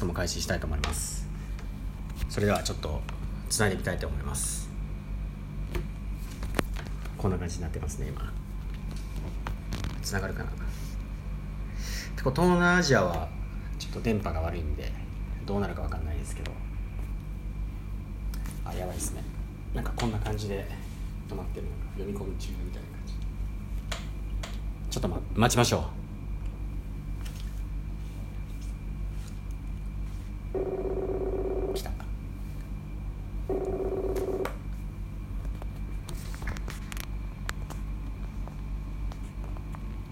トも開始したいと思います。それではちょっとつないでいきたいと思います。こんな感じになってますね今。つながるかな。結構東南アジアはちょっと電波が悪いんでどうなるか分かんないですけど。あやばいですね。なんかこんな感じで止まってる。のが読み込み中みたいな感じ。ちょっと、ま、待ちましょう。来た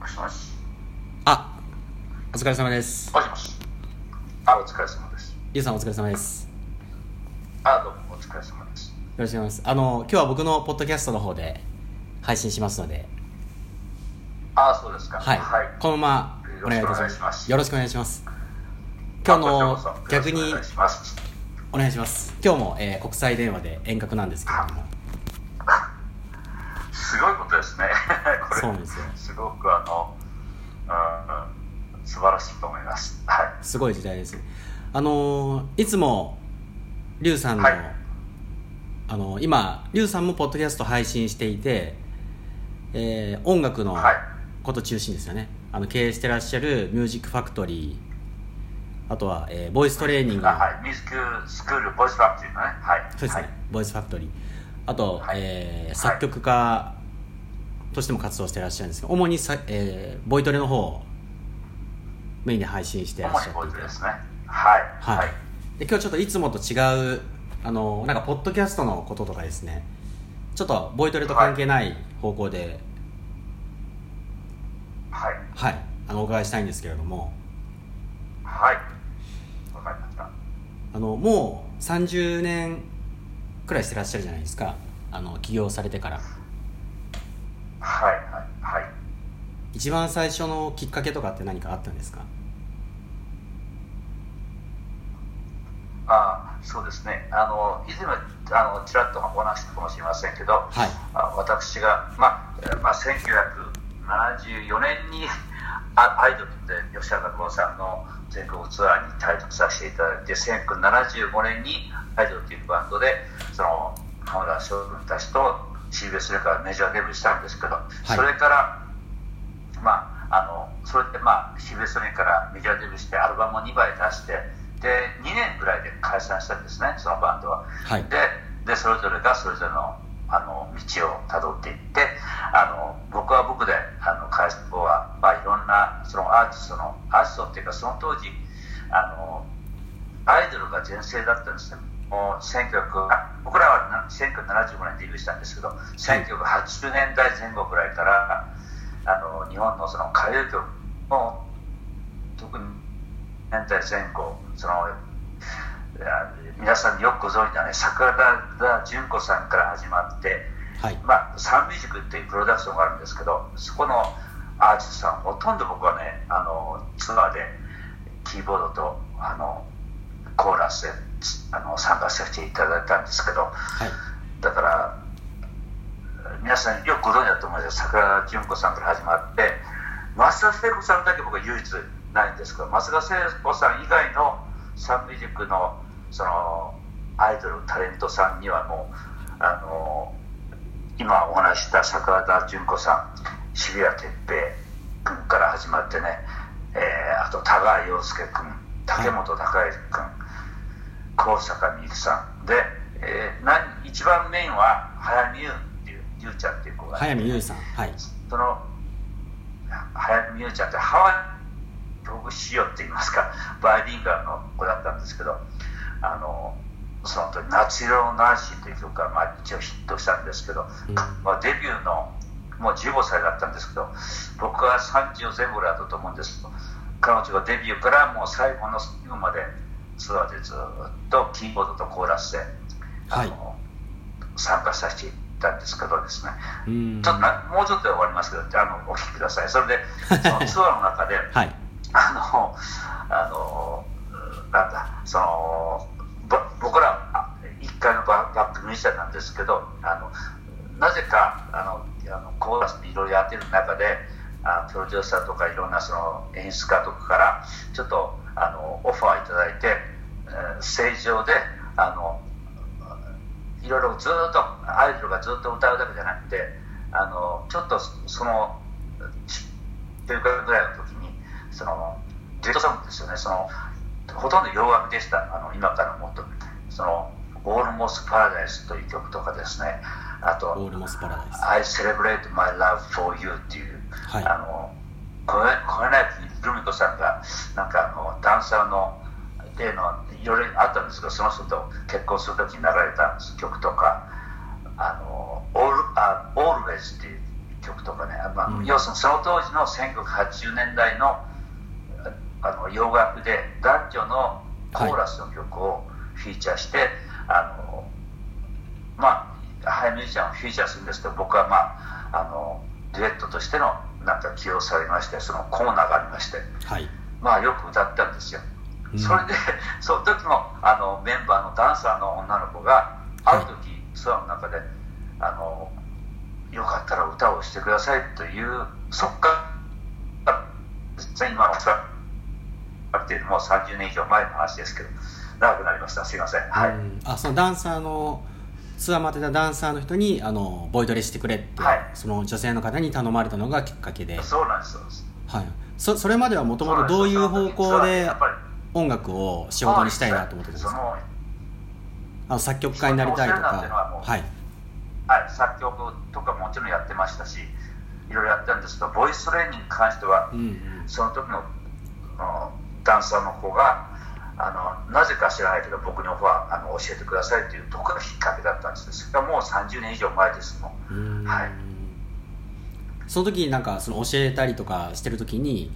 もしもし。あお疲れ様ですもしもし。あ、お疲れ様です。ゆうさんお疲れ様ですあ、どうもお疲れ様です。よろしくお願いしますあの今日は僕のポッドキャストの方で配信しますのであ、そうですか。はい、はい。このままお願いいたしますよろしくお願いします今日の逆にお願いします。今日も、えー国際電話で遠隔なんですけれどもすごいことですね。これそうなんですよすごくあの、うん、素晴らしいと思います。はい。すごい時代ですあのーいつもリュウさんの、はいあの今リュウさんもポッドキャスト配信していて、えー音楽のはいこと中心ですよねあの経営してらっしゃるミュージックファクトリーあとは、えーボイストレーニング。はい。ミュージックスクールボイスファクトリーのね。はい。そうですね、はい。ボイスファクトリー。あと、はい。えーはい。作曲家としても活動してらっしゃるんですけど主にさ、えーボイトレの方をメインで配信してらっ主にしゃっていて。ボイスですね。はい。はい、で今日ちょっといつもと違うあのなんかポッドキャストのこととかですね。ちょっとボイトレと関係ない方向で。はい。はい、あのお伺いしたいんですけれどもはい。わかりました。あのもう30年くらいしてらっしゃるじゃないですかあの起業されてからはい。はい。はい。一番最初のきっかけとかって何かあったんですか？あそうですね、あの以前はあのちらっとお話したかもしれませんけど、はいあ私が、まあえーまあ、1974年にあアイドルで吉田拓郎さんの全国ツアーに帯同させていただいて、1975年にアイドルというバンドで、その浜田翔君たちと CBS レからメジャーデビューしたんですけど、い。それから、まあ、あのそれで、まあ、CBS レからメジャーデビューしてアルバムを2枚出してで2年ぐらいで解散したんですねそのバンドは、はい。ででそれぞれがそれぞれのあの道をたどっていってあの僕は僕であの解散後は、まあ、いろんなそのアーティストのアーティストっていうかその当時あのアイドルが全盛だったんですね。もう1900あ僕らはな1975年デビューしたんですけど、1980年代前後ぐらいからあの日本のその歌謡曲も特に年代前後その皆さんよくご存知のね桜田淳子さんから始まって、はい。まあ、サンミュージックっていうプロダクションがあるんですけどそこのアーティストさんほとんど僕はねあのツアーでキーボードとあのコーラスであの参加させていただいたんですけどはい。だから皆さんよくご存知だと思うんですよ。桜田淳子さんから始まって松田聖子さんだけ僕は唯一ないんですけど松田聖子さん以外のサンミュージックのそのアイドルタレントさんにはもうあの今お話しした桜田淳子さん渋谷哲平君から始まってね、えーあと田川陽介君竹本孝之君、高坂みゆきさん。で、えーなん一番メインは早見優っていう優ちゃんっていう子が。早見優さんはい。その早見優ちゃんってハワイ教具しようって言いますかバイリンガルの子だったんですけどあのその時「夏色のナンシー」という曲が、まあ、一応ヒットしたんですけど、うん。まあ、デビューのもう15歳だったんですけど僕は30前後だったと思うんですけど彼女がデビューからもう最後の最後までツアーでずっとキーボードとコーラスであの、参加させていたんですけどですね。うん。ちょっとなもうちょっとで終わりますけど、あのお聞きください。それで、そのツアーの中で、はい。あの、あの、なんだ、その、ぼ僕ら、あ一回のババックミュージシャンなんですけど、あの、なぜか、あの、あのコーラスでいろいろやってる中で、あプロデューサーとかいろんなその演出家とかから、ちょっと、あのオファーいただいて、えー、ステージ上であのいろいろずっとアイドルがずっと歌うだけじゃなくてあのちょっとその中学ぐらいの時にそのデュエットソングですよね。そのほとんど洋楽でした。あの今からもっと。その「オールモスパラダイス」という曲とかですね。あと「オールモスパラダイス。I celebrate my love for you」っていう、はい、あのこれこれねルミ子さんがなんかあのダンサーの例のいろいろあったんですけどその人と結婚する時に流れた曲とかあの「オールあ Always」っていう曲とかね、まあ、うん、要するにその当時の1980年代のあの洋楽で男女のコーラスの曲をフィーチャーして、はい、ミュージシャンをフィーチャーするんですけど僕はまああのデュエットとしてのなんか起用されましてそのコーナーがありまして、はい、まあよく歌ったんですよ、うん、それでその時もあのメンバーのダンサーの女の子がある時、ツアーの中であのよかったら歌をしてくださいというそっから今のある程度もう30年以上前の話ですけど長くなりました。すいません、はい、あそのダンサーのツアー待ってたダンサーの人にあのボイトレしてくれって、はい、その女性の方に頼まれたのがきっかけで。そうなんですはい、そそれまではもともとどういう方向で音楽を仕事にしたいなと思ってたんですか？あの作曲家になりたいとか。はい、はい、作曲とかもちろんやってましたしいろいろやったんですけどボイストレーニングに関しては、うんうん、その時のダンサーの子があのなぜか知らないけど僕にオファーあの教えてくださいというところがきっかけだったんです。それがもう30年以上前ですもん。はい。その時になんかその教えたりとかしてる時に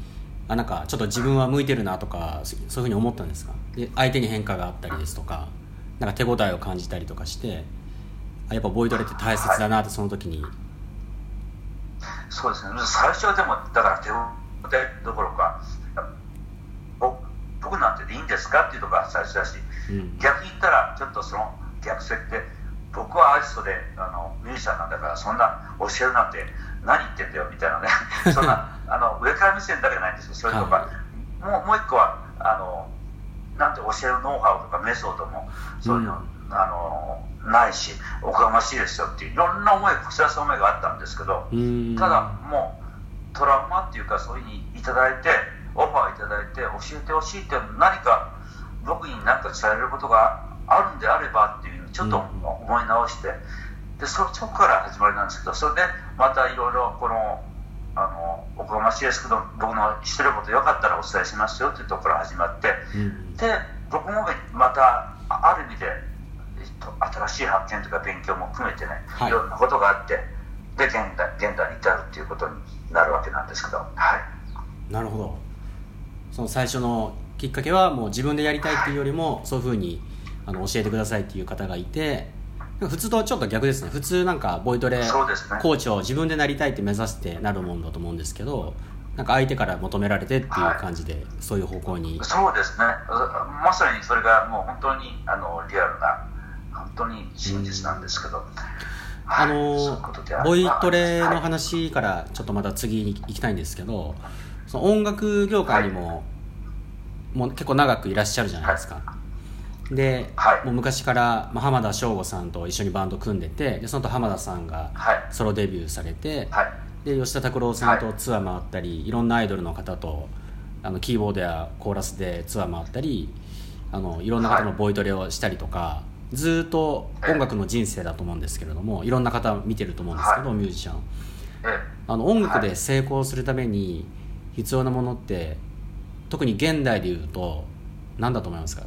あなんかちょっと自分は向いてるなとかそういうふうに思ったんですか？で相手に変化があったりですとかなんか手応えを感じたりとかしてあやっぱボイトレって大切だなってその時に、はい、そうですね。最初はでもだから手応えどころか僕なんてでいいんですかっていうところが最初だし、うん、逆に言ったらちょっとその逆説って僕はアーティストであのミュージシャンなんだからそんな教えるなんて何言ってんだよみたいなね そんなあの上から目線だけじゃないんですよ。それとか、はい、もうもう一個はあのなんて教えるノウハウとかメソッドもそういうの、うん、あのないしおこがましいですよっていういろんな思い複雑な思いがあったんですけどただもうトラウマっていうかそういうふうにいただいてオファーいただいて教えてほしいって何か僕に何か伝えることがあるんであればっていうちょっと思い直して、でそそこから始まりなんですけどそれでまたいろいろこのあのおこがましいですけど僕のしてることよかったらお伝えしますよっていうところから始まって、うん、で僕もまたある意味で新しい発見とか勉強も含めてね、はい、いろんなことがあってで現代現代に至るっていうことになるわけなんですけどはい。なるほどその最初のきっかけはもう自分でやりたいっていうよりもそういうふうにあの教えてくださいっていう方がいて普通とちょっと逆ですね。普通なんかボイトレ、コーチを自分でなりたいって目指してなるもんだと思うんですけどなんか相手から求められてっていう感じで、はい、そういう方向に。そうですね。まさにそれがもう本当にあのリアルな本当に真実なんですけど、あのボイトレの話からちょっとまた次に行きたいんですけど、その音楽業界にも,、もう結構長くいらっしゃるじゃないですか、で、もう昔から、まあ、浜田省吾さんと一緒にバンド組んでてでその後浜田さんがソロデビューされて、で吉田拓郎さんとツアー回ったり、い、ろんなアイドルの方とあのキーボードやコーラスでツアー回ったりあのいろんな方のボイトレをしたりとか、ずっと音楽の人生だと思うんですけれどもいろんな方見てると思うんですけど、ミュージシャン。あの音楽で成功するために、必要なものって特に現代でいうと何だと思いますか？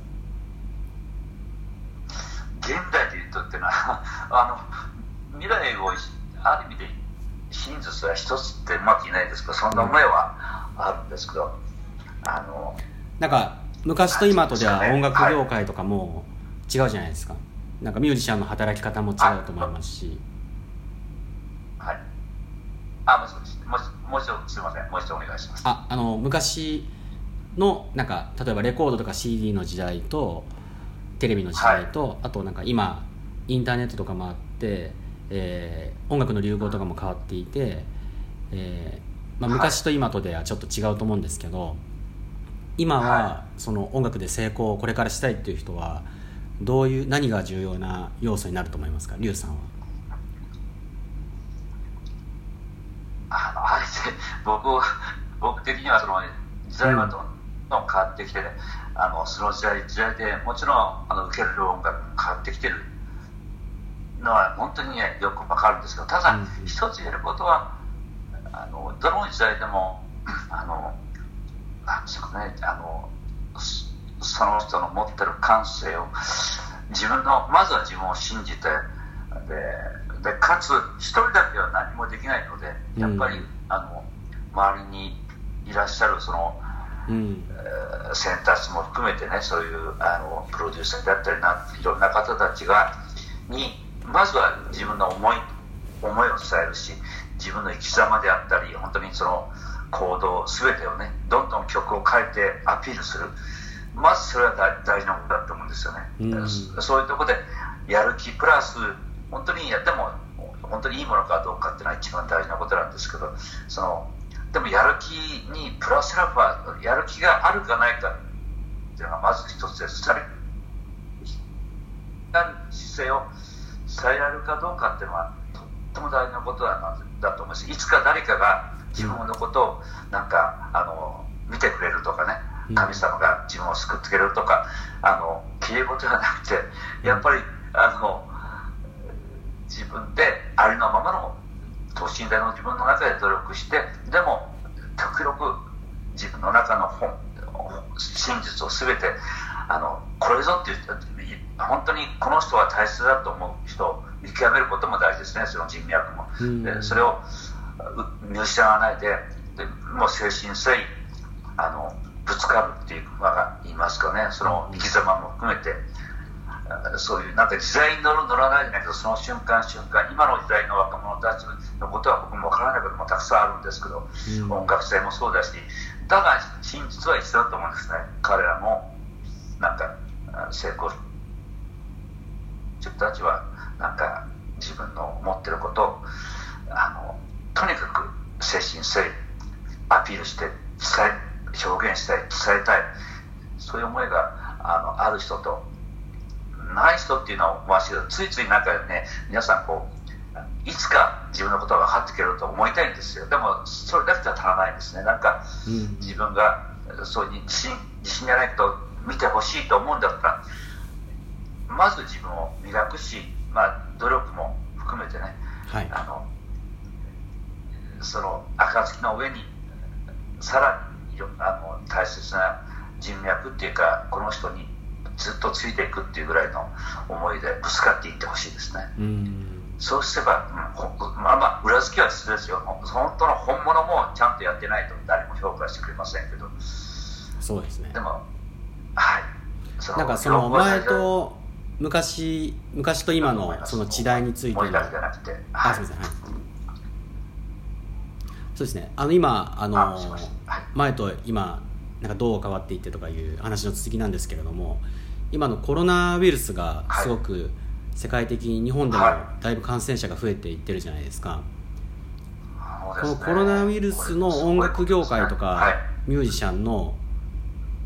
現代でいうとっていうのは あの未来をある意味で真実は一つってうまくいないですけどそんな思いはあるんですけど、うん、あのなんか昔と今とでは音楽業界とかも違うじゃないですか、はい、なんかミュージシャンの働き方も違うと思いますし。はい。あもしもしもしもう一度すみません。もう一度お願いします。ああの昔のなんか例えばレコードとか CD の時代とテレビの時代と、はい、あとなんか今インターネットとかもあって、えー、音楽の流行とかも変わっていて、えーまあ、昔と今とではちょっと違うと思うんですけど、今はその音楽で成功をこれからしたいっていう人はどういう何が重要な要素になると思いますか？リュウさんは。あのあれで僕僕的にはその時代はどんどん変わってきて、ね、あのその時代時代でもちろんあの受ける音楽も変わってきてる。のは本当にねよくわかるんですけどただ、一つ言えることはあのどの時代でもあのなんですかねあのその人の持ってる感性を自分のまずは自分を信じてででかつ一人だけは何もできないのでやっぱり、うん、あの周りにいらっしゃるその、うん。も含めてねそういうあのプロデューサーだったりないろんな方たちがにまずは自分の思い思いを伝えるし自分の生き様であったり本当にその行動全てをねどんどん曲を変えてアピールする。まずそれは大事なことだと思うんですよね、うん、そういうところでやる気プラス本当にやっても本当にいいものかどうかっていうのは一番大事なことなんですけどそのでもやる気にプラスアルファやる気があるかないかっていうのがまず一つです。姿勢を伝えられるかどうかっていうのはとっても大事なことだだと思います。いつか誰かが自分のことをなんかあの見てくれるとかね神様が自分を救ってくれるとかあのきれい事じゃなくてやっぱりあの自分でありのままの等身大の自分の中で努力してでも極力自分の中の本真実を全てあのこれぞっていう本当にこの人は大切だと思う人を見極めることも大事ですねその人脈も、うん、でそれを見失わないででもう誠心誠意あのぶつかるっていうのが言いますかねその生き様も含めて。そういうなんか時代に乗る乗らないじゃないけどその瞬間瞬間今の時代の若者たちのことは僕も分からないこともたくさんあるんですけど、うん、音楽性もそうだしだが真実は一緒だと思うんですね。彼らもなんか成功人たちはなんか自分の持ってることをあのとにかく精神性アピールして伝え表現したい伝えたい。そういう思いがあのある人とない人っていうのは思わしいけどついついなんかね皆さんこういつか自分のことが分かってくれると思いたいんですよ。でもそれだけじゃ足らないんですね。なんか自分がそういう自信自信じゃないけど見てほしいと思うんだったらまず自分を磨くし、まあ、努力も含めてね、はい、あのその暁の上にさらにあの大切な人脈っていうかこの人にずっとついていくっていうぐらいの思いでぶつかっていってほしいですね。そうすれば、うん、まあまあ裏付けは必要ですよ。本当の本物もちゃんとやってないと誰も評価してくれませんけど。そうですね。でもはい。なんかその前と昔昔と今のその時代についての。あすみませんはい。そうですね。あの今あの前と今なんかどう変わっていってとかいう話の続きなんですけれども今のコロナウイルスがすごく世界的に日本でもだいぶ感染者が増えていってるじゃないですか、はい、このコロナウイルスの音楽業界とかミュージシャンの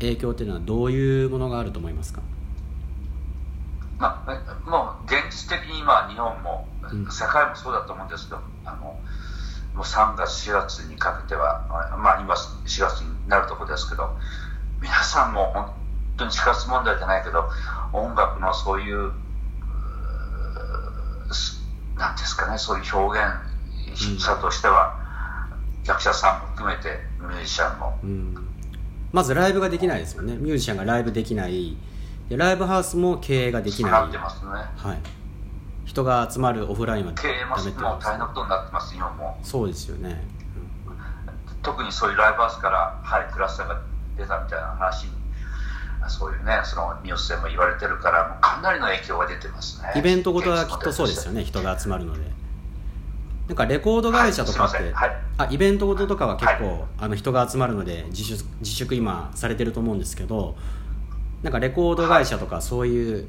影響っていうのはどういうものがあると思いますか？まあ、もう現実的に今日本も世界もそうだと思うんですけど、あのもう3月4月にかけてはまあ今4月になるところですけど皆さんも本当に死活問題じゃないけど音楽のそういうなんですかね。そういう表現者としては、うん、役者さんも含めてミュージシャンも、うん、まずライブができないですよね。ミュージシャンがライブできない。でライブハウスも経営ができない。なってますね。はい。人が集まるオフラインは経営ももう大変なことになってます今も。そうですよね、うん、特にそういうライブハウスからはいクラスターが出たみたいな話そういうねそのニュースでも言われてるからもうかなりの影響が出てますね。イベントごとはきっとそうですよね人が集まるので。なんかレコード会社とかって、はい。はい、あイベントごととかは結構、はい、あの人が集まるので自粛自粛今されてると思うんですけどなんかレコード会社とかそういう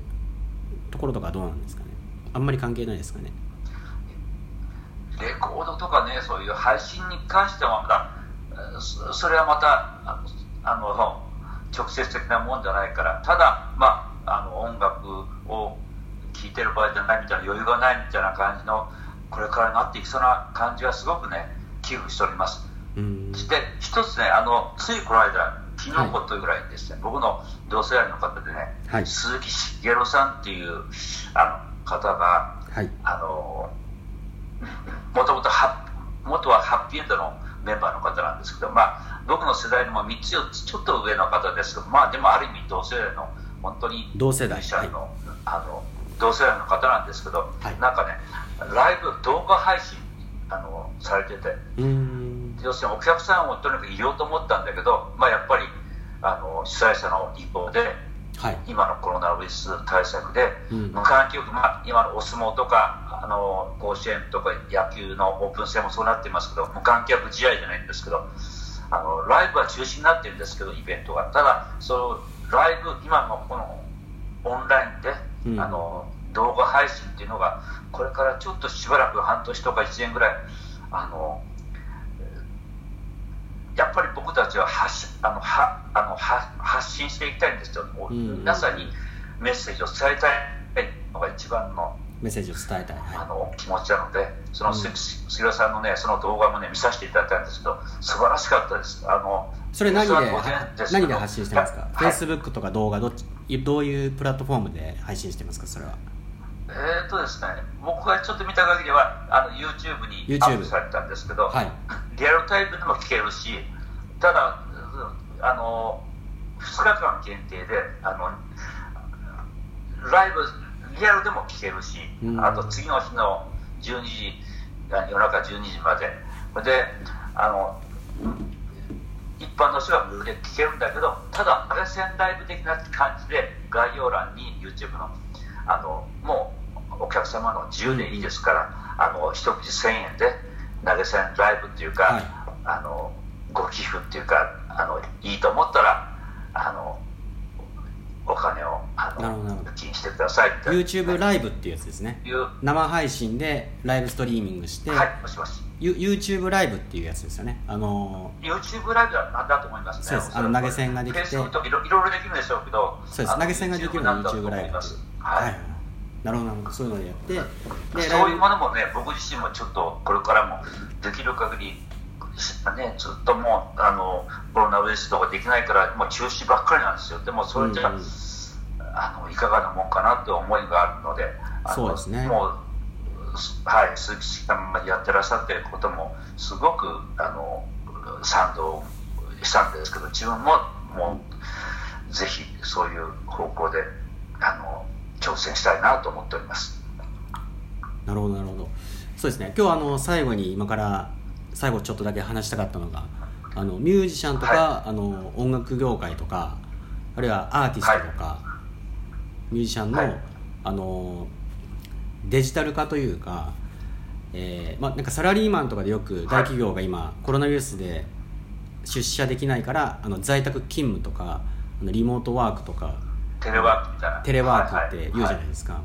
ところとかどうなんですかね？あんまり関係ないですかね？レコードとかねそういう配信に関してはまたそれはまたあの直接的なもんじゃないからただ、まあ、あの音楽を聴いてる場合じゃないみたいな余裕がないみたいな感じのこれからなっていきそうな感じがすごくね危惧しております。そして一つねあのついこの間昨日ことぐらいにですね、はい、僕の同世代の方でね、はい、鈴木茂さんっていうあの方が、はい、あのもともと元はハッピーエンドのメンバーの方なんですけど、まあ、僕の世代の3つ4つちょっと上の方ですけど、まあ、でもある意味同世代の本当に同世代。の,、あの同世代の方なんですけど、はい、なんかねライブ動画配信あのされてて。要するにお客さんをとにかく入れようと思ったんだけど、まあ、やっぱりあの主催者の意向で、はい、今のコロナウイルス対策で、うん、無観客、まあ、今のお相撲とかあの甲子園とか野球のオープン戦もそうなってますけど無観客試合じゃないんですけどあのライブは中止になってるんですけどイベントが。ただそのライブ今のこのオンラインで、うん、あの動画配信っていうのがこれからちょっとしばらく半年とか1年ぐらいあのやっぱり僕たちは発あのはあのは発信していきたいんですよ、うん、皆さんにメッセージを伝えたいのが一番のメッセージを伝えたい、はい、あの気持ちなのでその杉浦さんのねその動画もね見させていただいたんですけど素晴らしかったです。あのそれ何で何で発信してますか、フェイスブックとか動画どっちどういうプラットフォームで配信してますか？それは。えーとですね、僕がちょっと見た限りはあの YouTube にアップされたんですけど、はい、リアルタイムでも聞けるしただあの2日間限定であのライブリアルでも聞けるし、うん、あと次の日の12時夜中12時まで。であの一般の人は無料で聞けるんだけどただあれ線ライブ的な感じで概要欄に YouTube のあのもうお客様の自由でいいですから、あの一口1000円で投げ銭ライブっていうか、はい、あのご寄付っていうかあのいいと思ったらあのお金をあの金してください YouTube ライブっていうやつですね。生配信でライブストリーミングしてはいもしもし。YouTube ライブっていうやつですよね。あの YouTube ライブはなんだと思いますね？そうです。あの投げ銭ができて。いろいろできるでしょうけどそうです。投げ銭ができるのは YouTube ライブはい、はい。なるほどなるほど。そういうのでやって。でそういうものもね僕自身もちょっとこれからもできる限りね、ずっともうあのコロナウイルスとかできないからもう中止ばっかりなんですよ。でもそれじゃ、うん、あのいかがなもんかなって思いがあるのでそうですね。もうはい鈴木さんがやってらっしゃってることもすごくあの賛同したんですけど自分ももうぜひそういう方向であの挑戦したいなと思っております。なるほどなるほど。そうですね。今日あの最後に今から最後ちょっとだけ話したかったのがあのミュージシャンとか、はい、あの音楽業界とかあるいはアーティストとか、はい、ミュージシャンのはい、あのデジタル化というか、えーまあ、なんかサラリーマンとかでよく大企業が今、コロナウイルスで出社できないからあの在宅勤務とかあのリモートワークとかテレワークみたいな。テレワークって言うじゃないですか、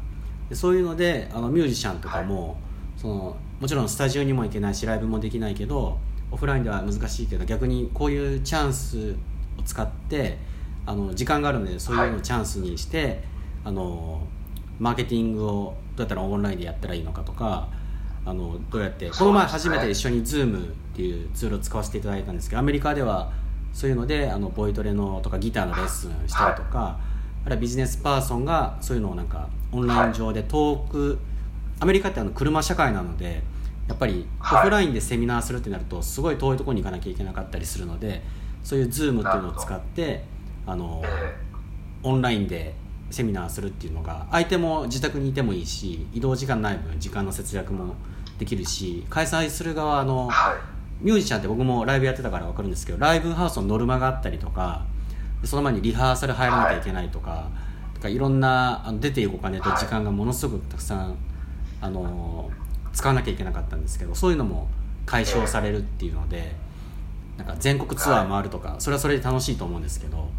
でそういうのであのミュージシャンとかも、そのもちろんスタジオにも行けないしライブもできないけどオフラインでは難しいけど逆にこういうチャンスを使ってあの時間があるのでそういうのをチャンスにして、はい、あのマーケティングをどうやったらオンラインでやったらいいのかとかあのどうやって、この前初めて一緒に Zoom っていうツールを使わせていただいたんですけどアメリカではそういうのであのボイトレのとかギターのレッスンしたりとか、はい、あるいはビジネスパーソンがそういうのをなんかオンライン上で遠く、はいアメリカってあの車社会なのでやっぱりオフラインでセミナーするってなるとすごい遠いところに行かなきゃいけなかったりするのでそういう Zoom っていうのを使ってあのオンラインでセミナーするっていうのが相手も自宅にいてもいいし移動時間ない分時間の節約もできるし開催する側の、ミュージシャンって僕もライブやってたから分かるんですけどライブハウスのノルマがあったりとかその前にリハーサル入らなきゃいけないとか,、とかいろんなあの出ていくお金と時間がものすごくたくさんあの使わなきゃいけなかったんですけどそういうのも解消されるっていうのでなんか全国ツアー回るとかそれはそれで楽しいと思うんですけど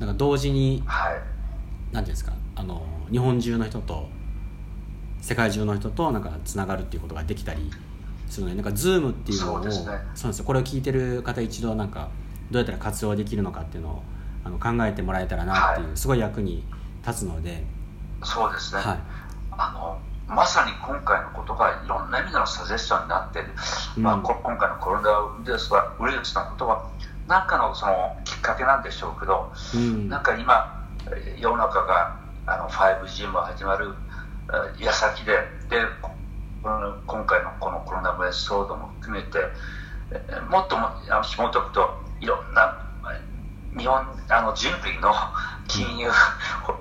なんか同時に何、て言うんですか？あの日本中の人と世界中の人となんかつながるっていうことができたりするのでなんか Zoom っていうのをそう、ね,、なんですよこれを聞いてる方一度なんかどうやったら活用できるのかっていうのをあの考えてもらえたらなっていう、はい、すごい役に立つので。そうですね、はい、あのまさに今回のことがいろんな意味でのサジェッションになっている、うん、まあ、今回のコロナウイルスはウイルスのことは何かのそのきっかけなんでしょうけど、うん、なんか今世の中があの 5G も始まる矢先でで今回のこのコロナウイルス騒動も含めてもっとも紐解くといろんな日本あの人類の金融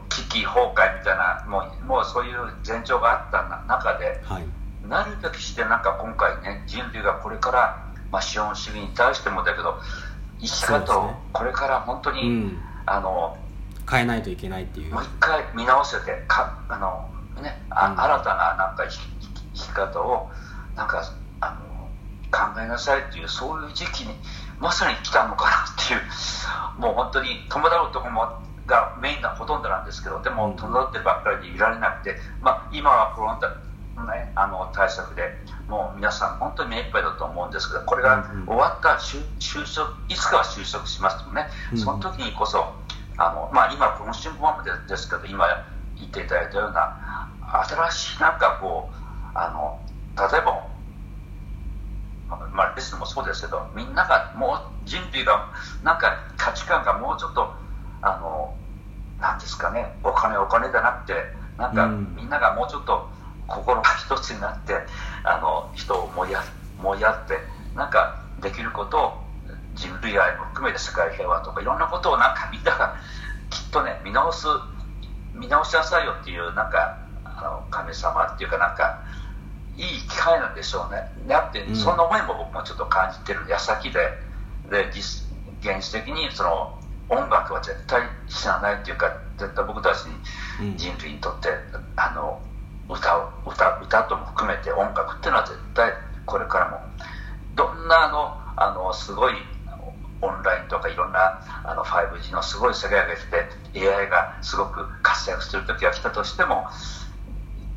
危機崩壊みたいなもうもうそういう前兆があった中で、はい、なるべくしてなんか今回ね人類がこれから、まあ、資本主義に対してもだけど生き方をこれから本当に、ねうん、あの変えないといけないっていう。もう一回見直せてかあの、ね、あ、うん、新たななんか生き方をなんかあの考えなさいっていうそういう時期にまさに来たのかなっていうもう本当に戸惑うところもがメインがほとんどなんですけどでも戸惑ってばっかりでいられなくて、まあ、今はコロナ、ね、あの対策でもう皆さん本当に目いっぱいだと思うんですけどこれが終わった就職いつかは就職しますとね。その時にこそあの、まあ、今この瞬間までですけど今言っていただいたような新しいなんかこうあの例えばまあ、レスもそうですけどみんながもう人類がなんか価値観がもうちょっとあのなんですかねお金お金じゃなくてなんか、みんながもうちょっと心が一つになってあの人を思いや思いやってなんかできることを人類愛も含めて世界平和とかいろんなことをなんかみんながきっとね見直す見直しなさいよっていうなんかあの神様っていうかなんかいい機会なんでしょうね。だって、そんな思いも僕もちょっと感じてる矢先でで実現実的にその音楽は絶対死なないっていうか絶対僕たちに人類にとって、あの歌を歌歌とも含めて音楽っていうのは絶対これからもどんなあのあのすごいオンラインとかいろんなあの 5G のすごい世界が来て AI がすごく活躍する時が来たとしても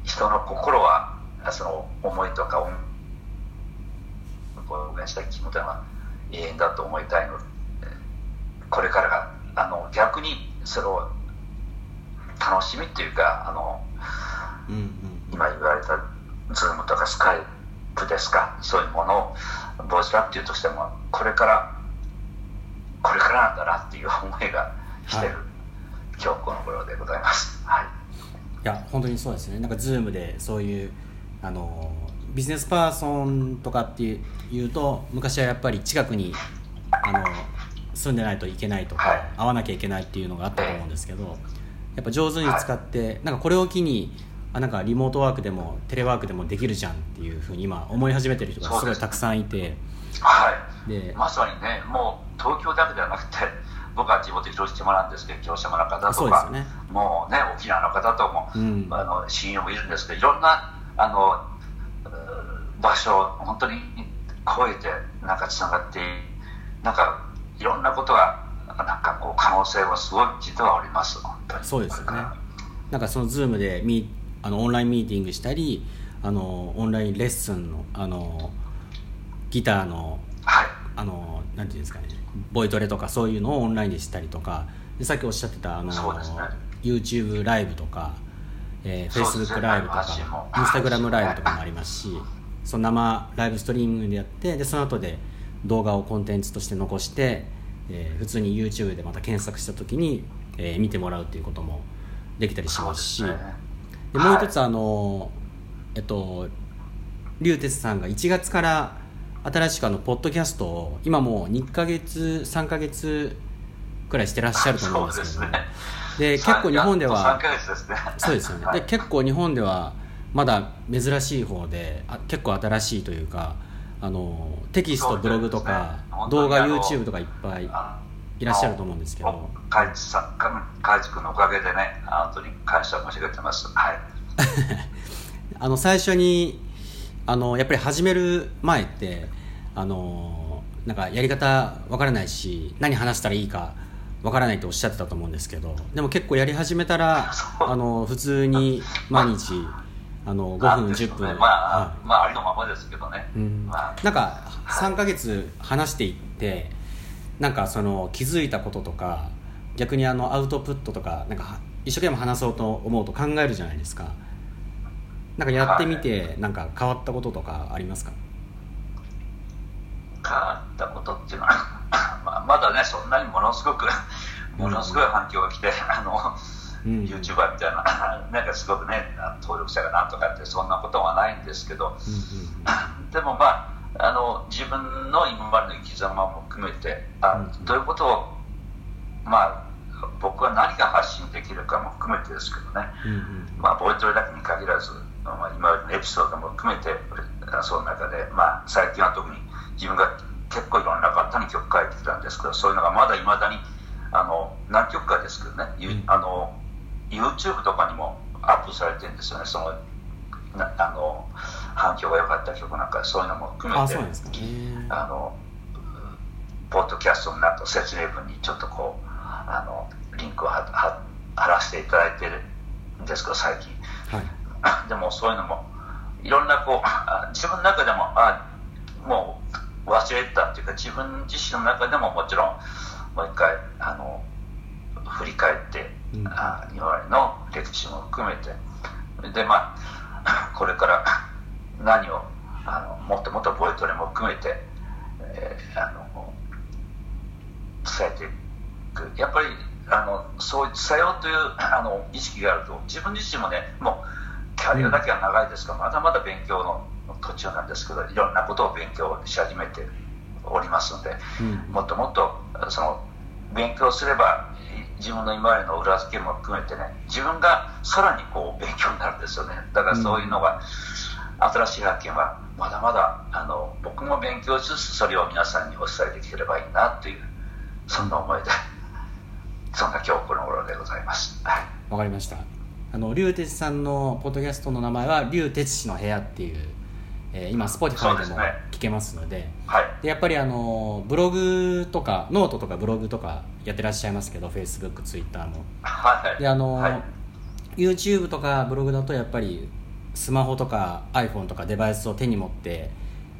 人の心はその思いとか音表現したい気持ちは永遠だと思いたいの。でこれからがあの逆にそれを楽しみっていうかあの、うんうん、今言われた Zoom とか Skype ですかそういうものをボイスラップいうとしてもこれからこれからなんだなっていう思いがしてる、はい、今日この頃でございます。はい、いや本当にそうですね。なんか Zoom でそういうあのビジネスパーソンとかっていうと昔はやっぱり近くにあの住んでないといけないとか、はい、会わなきゃいけないっていうのがあったと思うんですけどやっぱ上手に使って、はい、なんかこれを機にあなんかリモートワークでもテレワークでもできるじゃんっていうふうに今思い始めてる人がすごいたくさんいてはいでまさにねもう東京だけではなくて 僕は地元広島なんですけど広島の方とか、ね、もうね沖縄の方とも、うん、あの親友もいるんですけどいろんなあの場所を本当に超えてなんかつながってなんかいろんなことがなんかこう可能性はすごい実はありますそうですよね。なんかそのズームでミあのオンラインミーティングしたりあのオンラインレッスンのあのギターの、はい、あのなんていうんですかねボイトレとかそういうのをオンラインでしたりとかでさっきおっしゃってたあの、ね、YouTube ライブとかえー、Facebook ライブとか、Instagram ライブとかもありますしその生ライブストリーミングでやってでその後で動画をコンテンツとして残して、えー、普通に YouTube でまた検索した時に、えー、見てもらうということもできたりしますしでもう一つあのえっと龍哲さんが1月から新しくあのポッドキャストを今もう2か月3か月くらいしてらっしゃると思うんですけど、ね、で 結構日本ではそうですよね、で結構日本ではまだ珍しい方であ結構新しいというかあのテキストブログとか、動画 YouTube とかいっぱいいらっしゃると思うんですけど。海地さん海地君のおかげでね本当に感謝申し上げてます。はい。あの最初にあのやっぱり始める前ってあのなんかやり方わからないし何話したらいいかわからないとおっしゃってたと思うんですけどでも結構やり始めたらあの普通に毎日あの5分、10分、まあ、はい、まあありのままですけどね、うん。まあ、なんか3か月話していってなんかその気づいたこととか逆にあのアウトプットとかなんか一生懸命話そうと思うと考えるじゃないですかなんかやってみてなんか変わったこととかありますか？変わったことっていうのは まあまだねそんなにものすごくものすごい反響が来てあの、うん、YouTuber みたいな なんかすごくね登録者がなんとかってそんなことはないんですけど、うんうんうん、でもまああの自分の今までの生き様も含めてあ、うん、どういうことをまあ僕は何が発信できるかも含めてですけどね、うんうん、まあボイトレだけに限らず、まあ、今までのエピソードも含めてその中で、まあ、最近は特に自分が結構いろんな方に曲書いてきたんですけどそういうのがまだいまだにあの何曲かですけどね、うん、あの YouTube とかにもアップされてるんですよね。そのなあの反響が良かった曲なんかそういうのも含めてあのポッドキャストの中説明文にちょっとこうあのリンクを貼らせていただいてるんですけど最近、はい、でもそういうのもいろんなこう自分の中でもあもう忘れたっていうか自分自身の中でももちろんもう一回あの振り返って、うん、あ今までの歴史も含めて。でまあ これから何をあのもっともっとボイトレも含めて、えー、あの伝えていく。やっぱりあのそう伝えようというあの意識があると自分自身もねもうキャリアだけは長いですから、まだまだ勉強の途中なんですけどいろんなことを勉強し始めておりますので、うん、もっともっとその勉強すれば自分の今までの裏付けも含めてね自分がさらにこう勉強になるんですよね。だからそういうのが、うん、新しい発見はまだまだあの僕も勉強しつつそれを皆さんにお伝えできればいいなというそんな思いでそんな今日この頃でございます。わかりましたあの劉哲志さんのポッドキャストの名前は劉哲志の部屋っていうえー、今 Spotify でも聞けますので、ねはい、でやっぱりあのブログとかノートとかブログとかやってらっしゃいますけど Facebook、Twitter も、はい、であの、はい、YouTube とかブログだとやっぱりスマホとか iPhone とかデバイスを手に持って、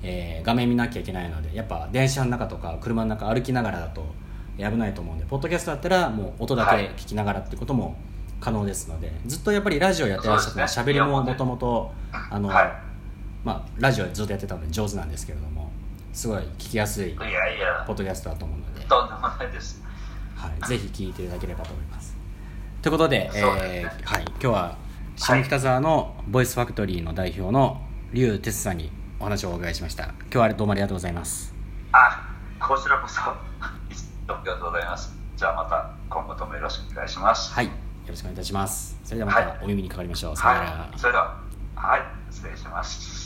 えー、画面見なきゃいけないのでやっぱ電車の中とか車の中歩きながらだと危ないと思うんでポッドキャストだったらもう音だけ聞きながらってことも可能ですので、ずっとやっぱりラジオやってらっしゃったしゃべりももともとあの、はい。まあ、ラジオずっとやってたので上手なんですけれどもすごい聞きやすいポッドキャストだと思うので。とんでもないです、はい、ぜひ聞いていただければと思います。ということで、えーはい、今日は下北沢のボイスファクトリーの代表の劉哲さんにお話をお伺いしました。今日はどうもありがとうございます。あこちらこそ。ありがとうございます。じゃあまた今後ともよろしくお願いします。はい。よろしくお願いいたします。それではまたお耳にかかりましょう、はい、さよなら、はい、それでは。はい。失礼します